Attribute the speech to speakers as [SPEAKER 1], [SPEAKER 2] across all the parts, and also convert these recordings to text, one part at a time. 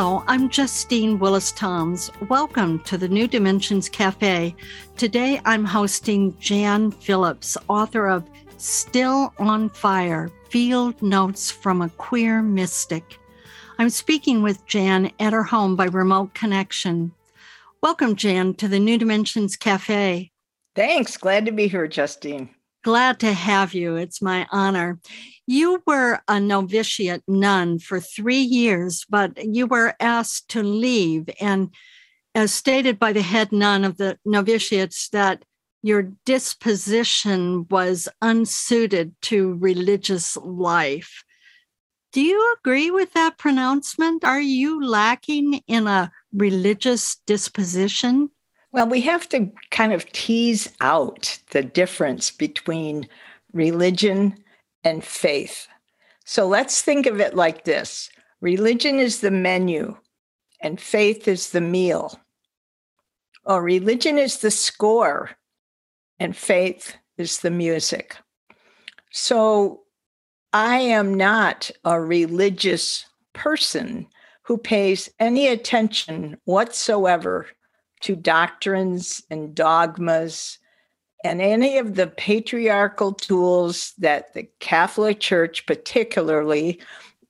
[SPEAKER 1] Hello, I'm Justine Willis Toms. Welcome to the New Dimensions Cafe. Today I'm hosting Jan Phillips, author of Still on Fire Field Notes from a Queer Mystic. I'm speaking with Jan at her home by remote connection. Welcome, Jan, to the New Dimensions Cafe.
[SPEAKER 2] Thanks. Glad to be here, Justine.
[SPEAKER 1] Glad to have you. It's my honor. You were a novitiate nun for three years, but you were asked to leave. And as stated by the head nun of the novitiates, that your disposition was unsuited to religious life. Do you agree with that pronouncement? Are you lacking in a religious disposition?
[SPEAKER 2] Well, we have to kind of tease out the difference between religion and faith. So let's think of it like this religion is the menu, and faith is the meal. Or religion is the score, and faith is the music. So I am not a religious person who pays any attention whatsoever to doctrines and dogmas and any of the patriarchal tools that the Catholic Church, particularly,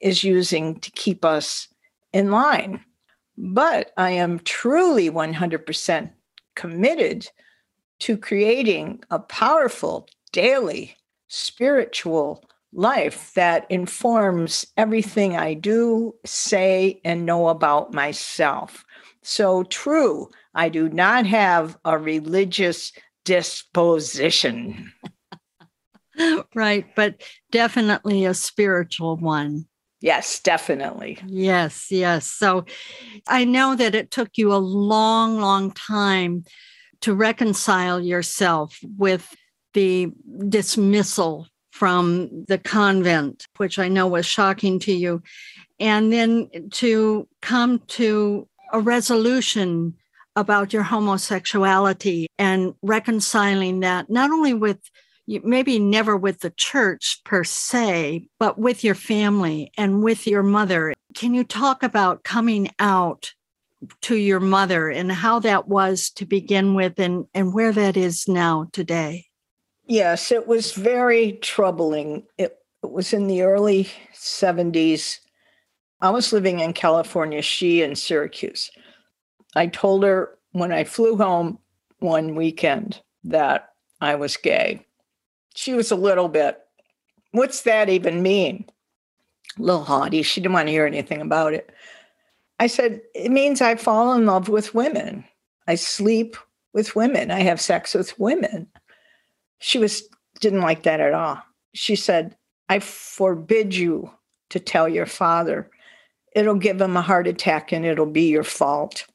[SPEAKER 2] is using to keep us in line. But I am truly 100% committed to creating a powerful daily spiritual life that informs everything I do, say, and know about myself. So true, I do not have a religious disposition.
[SPEAKER 1] right, but definitely a spiritual one.
[SPEAKER 2] Yes, definitely.
[SPEAKER 1] Yes, yes. So I know that it took you a long, long time to reconcile yourself with the dismissal from the convent, which I know was shocking to you, and then to come to a resolution about your homosexuality and reconciling that not only with maybe never with the church per se, but with your family and with your mother. Can you talk about coming out to your mother and how that was to begin with and, and where that is now today?
[SPEAKER 2] Yes, it was very troubling. It, it was in the early 70s. I was living in California, she in Syracuse. I told her when I flew home one weekend that I was gay. She was a little bit, what's that even mean? A little haughty. She didn't want to hear anything about it. I said, it means I fall in love with women. I sleep with women. I have sex with women. She was didn't like that at all. She said, I forbid you to tell your father. It'll give him a heart attack and it'll be your fault.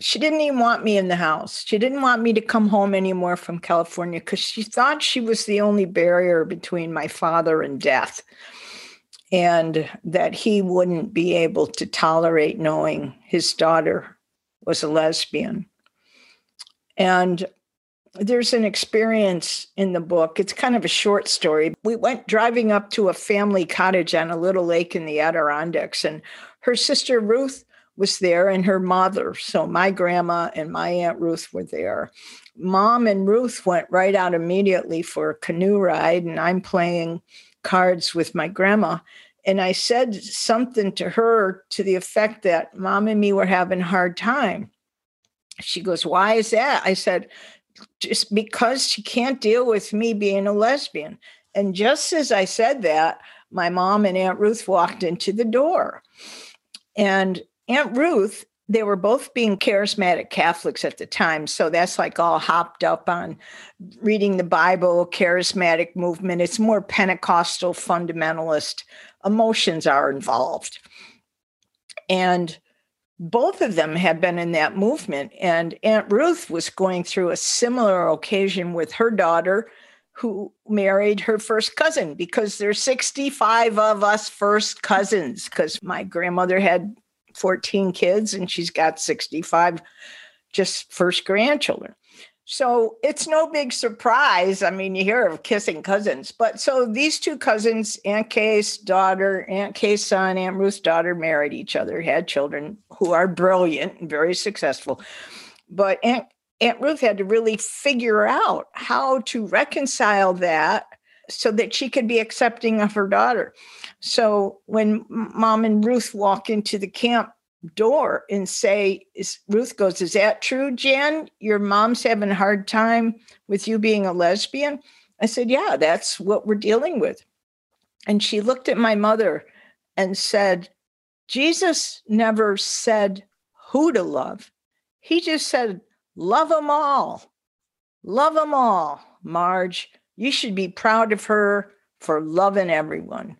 [SPEAKER 2] She didn't even want me in the house. She didn't want me to come home anymore from California because she thought she was the only barrier between my father and death and that he wouldn't be able to tolerate knowing his daughter was a lesbian. And there's an experience in the book. It's kind of a short story. We went driving up to a family cottage on a little lake in the Adirondacks, and her sister Ruth was there and her mother. So my grandma and my Aunt Ruth were there. Mom and Ruth went right out immediately for a canoe ride, and I'm playing cards with my grandma. And I said something to her to the effect that mom and me were having a hard time. She goes, Why is that? I said, Just because she can't deal with me being a lesbian. And just as I said that, my mom and Aunt Ruth walked into the door. And Aunt Ruth, they were both being charismatic Catholics at the time. So that's like all hopped up on reading the Bible, charismatic movement. It's more Pentecostal fundamentalist emotions are involved. And both of them had been in that movement. And Aunt Ruth was going through a similar occasion with her daughter, who married her first cousin, because there's 65 of us first cousins, because my grandmother had 14 kids and she's got 65 just first grandchildren. So it's no big surprise. I mean, you hear of kissing cousins, but so these two cousins, Aunt Kay's daughter, Aunt Kay's son, Aunt Ruth's daughter, married each other, had children who are brilliant and very successful. But Aunt, Aunt Ruth had to really figure out how to reconcile that so that she could be accepting of her daughter. So when mom and Ruth walk into the camp door and say, is, Ruth goes, Is that true, Jan? Your mom's having a hard time with you being a lesbian? I said, Yeah, that's what we're dealing with. And she looked at my mother and said, Jesus never said who to love. He just said, Love them all. Love them all, Marge. You should be proud of her for loving everyone.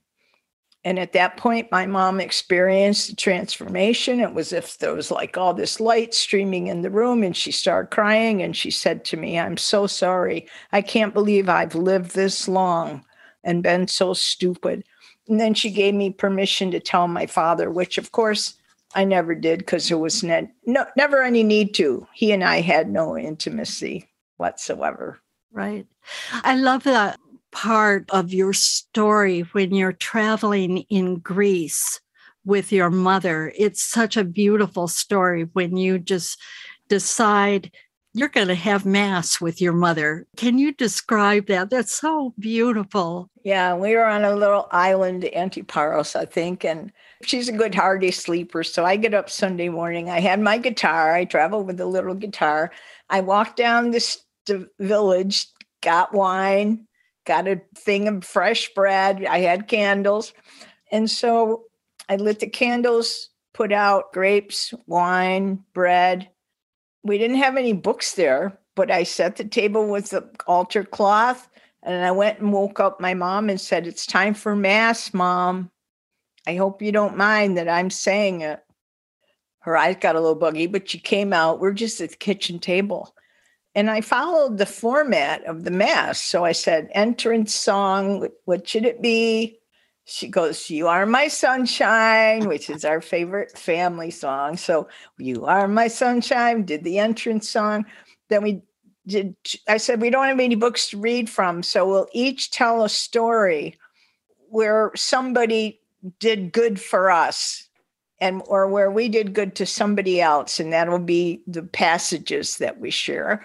[SPEAKER 2] And at that point, my mom experienced a transformation. It was if there was like all this light streaming in the room, and she started crying. And she said to me, I'm so sorry. I can't believe I've lived this long and been so stupid. And then she gave me permission to tell my father, which of course I never did because there was ne- no, never any need to. He and I had no intimacy whatsoever.
[SPEAKER 1] Right. I love that part of your story when you're traveling in Greece with your mother. It's such a beautiful story when you just decide you're going to have mass with your mother. Can you describe that? That's so beautiful.
[SPEAKER 2] Yeah, we were on a little island, Antiparos, I think, and she's a good hardy sleeper. So I get up Sunday morning. I had my guitar. I travel with a little guitar. I walk down this village, got wine, got a thing of fresh bread. I had candles. And so I lit the candles, put out grapes, wine, bread. We didn't have any books there, but I set the table with the altar cloth and I went and woke up my mom and said, It's time for Mass, Mom. I hope you don't mind that I'm saying it. Her eyes got a little buggy, but she came out. We're just at the kitchen table. And I followed the format of the Mass. So I said, entrance song, what should it be? She goes, You are my sunshine, which is our favorite family song. So, You are my sunshine, did the entrance song. Then we did, I said, We don't have any books to read from. So, we'll each tell a story where somebody did good for us and or where we did good to somebody else and that'll be the passages that we share.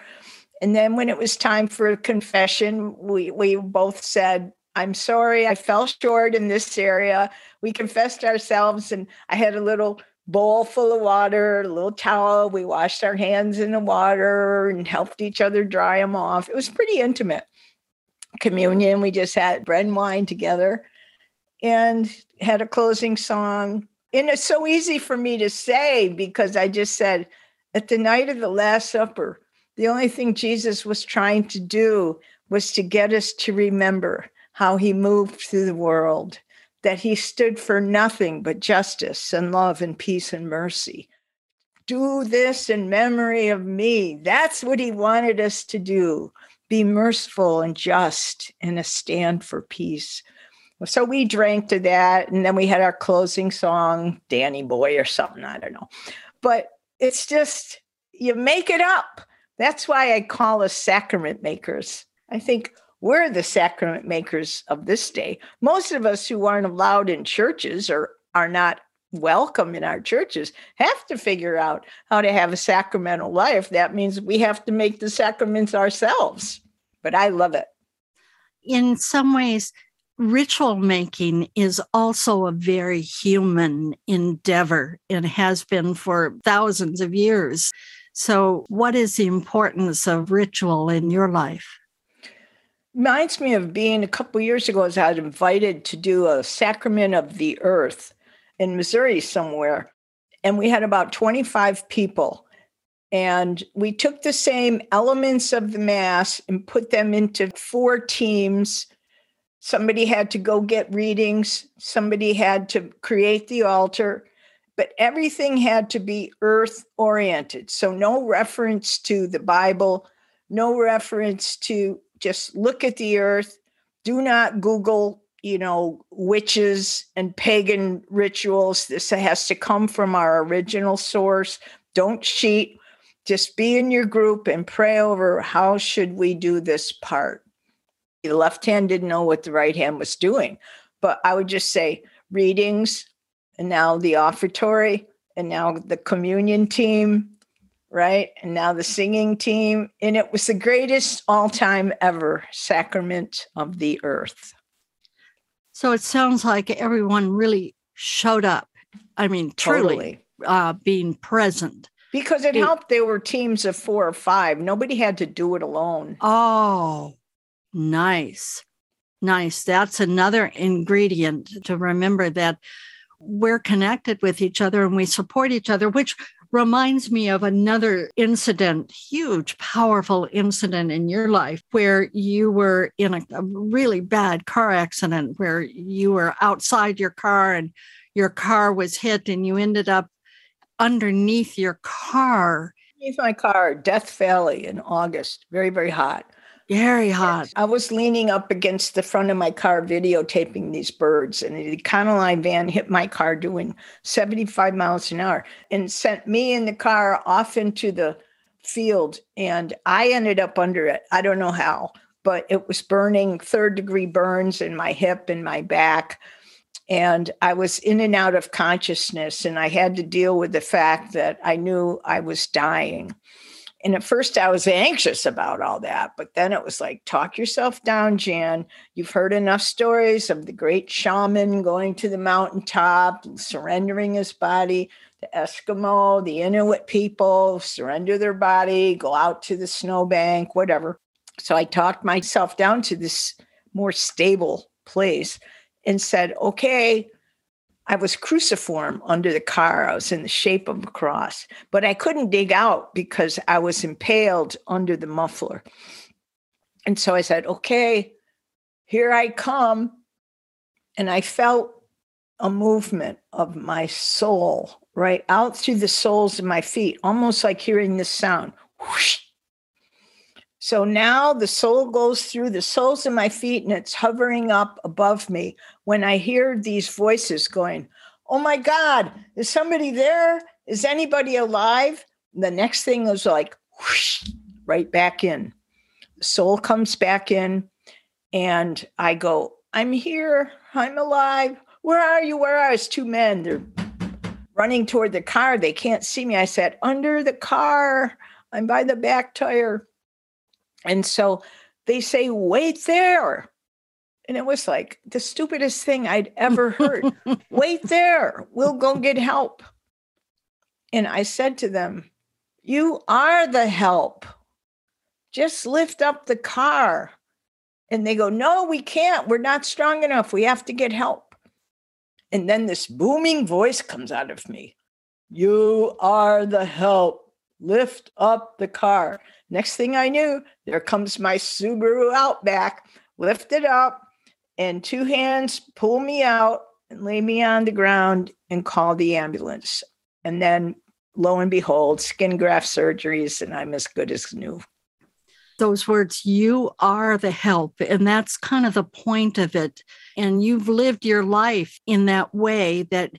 [SPEAKER 2] And then when it was time for confession we we both said i'm sorry i fell short in this area. We confessed ourselves and i had a little bowl full of water a little towel. We washed our hands in the water and helped each other dry them off. It was pretty intimate communion. We just had bread and wine together and had a closing song and it's so easy for me to say because I just said at the night of the Last Supper, the only thing Jesus was trying to do was to get us to remember how he moved through the world, that he stood for nothing but justice and love and peace and mercy. Do this in memory of me. That's what he wanted us to do be merciful and just and a stand for peace. So we drank to that. And then we had our closing song, Danny Boy or something. I don't know. But it's just, you make it up. That's why I call us sacrament makers. I think we're the sacrament makers of this day. Most of us who aren't allowed in churches or are not welcome in our churches have to figure out how to have a sacramental life. That means we have to make the sacraments ourselves. But I love it.
[SPEAKER 1] In some ways, ritual making is also a very human endeavor and has been for thousands of years. So, what is the importance of ritual in your life?
[SPEAKER 2] Reminds me of being a couple years ago, as I was invited to do a sacrament of the earth in Missouri somewhere. And we had about 25 people. And we took the same elements of the Mass and put them into four teams somebody had to go get readings somebody had to create the altar but everything had to be earth oriented. So, no reference to the Bible, no reference to just look at the earth. Do not Google, you know, witches and pagan rituals. This has to come from our original source. Don't cheat. Just be in your group and pray over how should we do this part. The left hand didn't know what the right hand was doing, but I would just say readings, and now the offertory, and now the communion team, right? And now the singing team. And it was the greatest all time ever sacrament of the earth.
[SPEAKER 1] So it sounds like everyone really showed up. I mean, truly totally. uh, being present.
[SPEAKER 2] Because it, it helped. There were teams of four or five. Nobody had to do it alone.
[SPEAKER 1] Oh, nice. Nice. That's another ingredient to remember that we're connected with each other and we support each other, which reminds me of another incident, huge, powerful incident in your life where you were in a, a, really bad car accident where you were outside your car and your car was hit and you ended up underneath your car.
[SPEAKER 2] Underneath my car, Death Valley in August, very, very hot.
[SPEAKER 1] Very hot.
[SPEAKER 2] I was leaning up against the front of my car videotaping these birds, and the Econoline van hit my car doing 75 miles an hour and sent me in the car off into the field. And I ended up under it. I don't know how, but it was burning third degree burns in my hip and my back. And I was in and out of consciousness, and I had to deal with the fact that I knew I was dying. And at first, I was anxious about all that. But then it was like, talk yourself down, Jan. You've heard enough stories of the great shaman going to the mountaintop, surrendering his body. The Eskimo, the Inuit people surrender their body, go out to the snowbank, whatever. So I talked myself down to this more stable place and said, okay, I was cruciform under the car. I was in the shape of a cross, but I couldn't dig out because I was impaled under the muffler. And so I said, okay, here I come. And I felt a movement of my soul right out through the soles of my feet, almost like hearing this sound. Whoosh. So now the soul goes through the soles of my feet and it's hovering up above me when I hear these voices going, Oh my God, is somebody there? Is anybody alive? The next thing is like, whoosh, right back in. The soul comes back in, and I go, I'm here. I'm alive. Where are you? Where are us? Two men. They're running toward the car. They can't see me. I said, Under the car. I'm by the back tire. And so they say, Wait there. And it was like the stupidest thing I'd ever heard. Wait there, we'll go get help. And I said to them, You are the help. Just lift up the car. And they go, No, we can't. We're not strong enough. We have to get help. And then this booming voice comes out of me You are the help. Lift up the car. Next thing I knew, there comes my Subaru Outback, lift it up, and two hands pull me out and lay me on the ground and call the ambulance. And then lo and behold, skin graft surgeries, and I'm as good as new.
[SPEAKER 1] Those words, you are the help. And that's kind of the point of it. And you've lived your life in that way that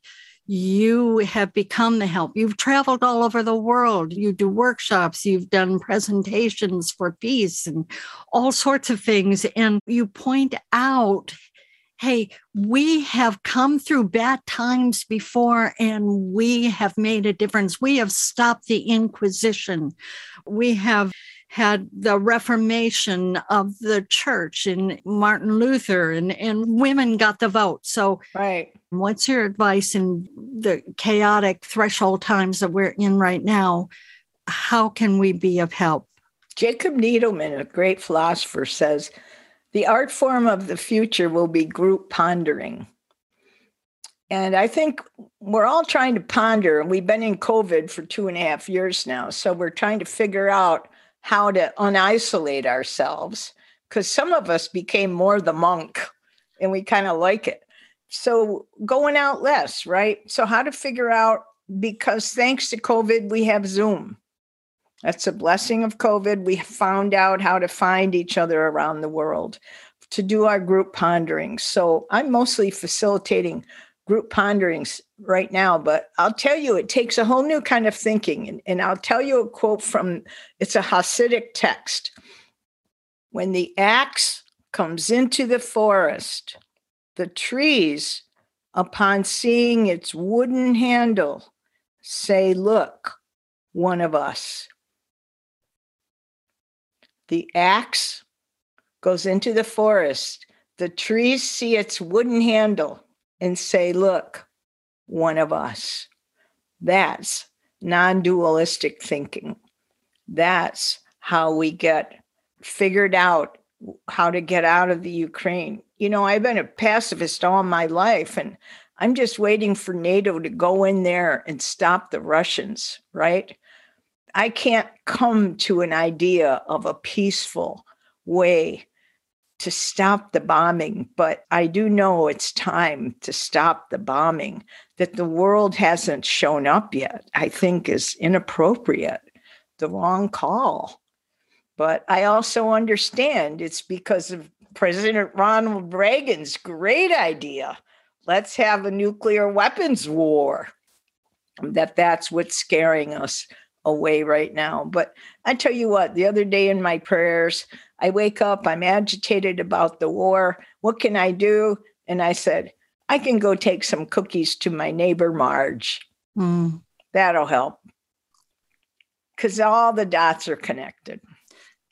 [SPEAKER 1] you have become the help. You've traveled all over the world. You do workshops, you've done presentations for peace and all sorts of things. And you point out, hey, we have come through bad times before and we have made a difference. We have stopped the Inquisition. We have had the Reformation of the church and Martin Luther and, and women got the vote. So,
[SPEAKER 2] right.
[SPEAKER 1] What's your advice in the chaotic threshold times that we're in right now? How can we be of help?
[SPEAKER 2] Jacob Needleman, a great philosopher, says the art form of the future will be group pondering. And I think we're all trying to ponder, and we've been in COVID for two and a half years now. So we're trying to figure out how to unisolate ourselves because some of us became more the monk and we kind of like it. So going out less, right? So, how to figure out because thanks to COVID, we have Zoom. That's a blessing of COVID. We found out how to find each other around the world to do our group ponderings. So I'm mostly facilitating group ponderings right now, but I'll tell you, it takes a whole new kind of thinking. And, and I'll tell you a quote from it's a Hasidic text. When the axe comes into the forest, the trees, upon seeing its wooden handle, say, Look, one of us. The axe goes into the forest. The trees see its wooden handle and say, Look, one of us. That's non dualistic thinking. That's how we get figured out how to get out of the Ukraine. You know, I've been a pacifist all my life, and I'm just waiting for NATO to go in there and stop the Russians, right? I can't come to an idea of a peaceful way to stop the bombing, but I do know it's time to stop the bombing. That the world hasn't shown up yet, I think is inappropriate, the wrong call. But I also understand it's because of President Ronald Reagan's great idea let's have a nuclear weapons war. That that's what's scaring us away right now. But I tell you what, the other day in my prayers, I wake up, I'm agitated about the war. What can I do? And I said, I can go take some cookies to my neighbor Marge. Mm. That'll help. Because all the dots are connected.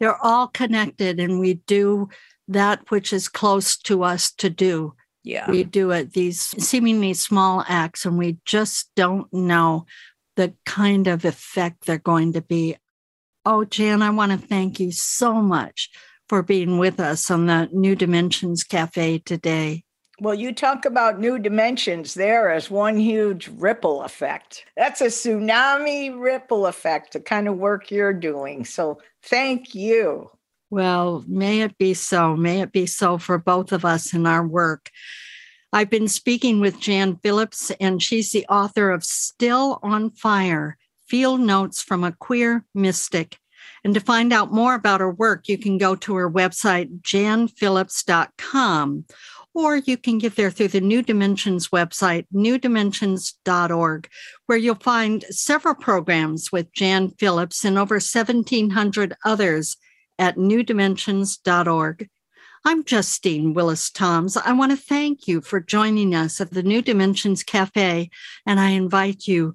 [SPEAKER 1] They're all connected, and we do that which is close to us to do.
[SPEAKER 2] Yeah.
[SPEAKER 1] We do it, these seemingly small acts, and we just don't know the kind of effect they're going to be. Oh, Jan, I want to thank you so much for being with us on the New Dimensions Cafe today.
[SPEAKER 2] Well, you talk about new dimensions there as one huge ripple effect. That's a tsunami ripple effect, the kind of work you're doing. So thank you.
[SPEAKER 1] Well, may it be so. May it be so for both of us in our work. I've been speaking with Jan Phillips, and she's the author of Still on Fire Field Notes from a Queer Mystic. And to find out more about her work, you can go to her website, janphillips.com, or you can get there through the New Dimensions website, newdimensions.org, where you'll find several programs with Jan Phillips and over 1,700 others at newdimensions.org. I'm Justine Willis Toms. I want to thank you for joining us at the New Dimensions Cafe, and I invite you,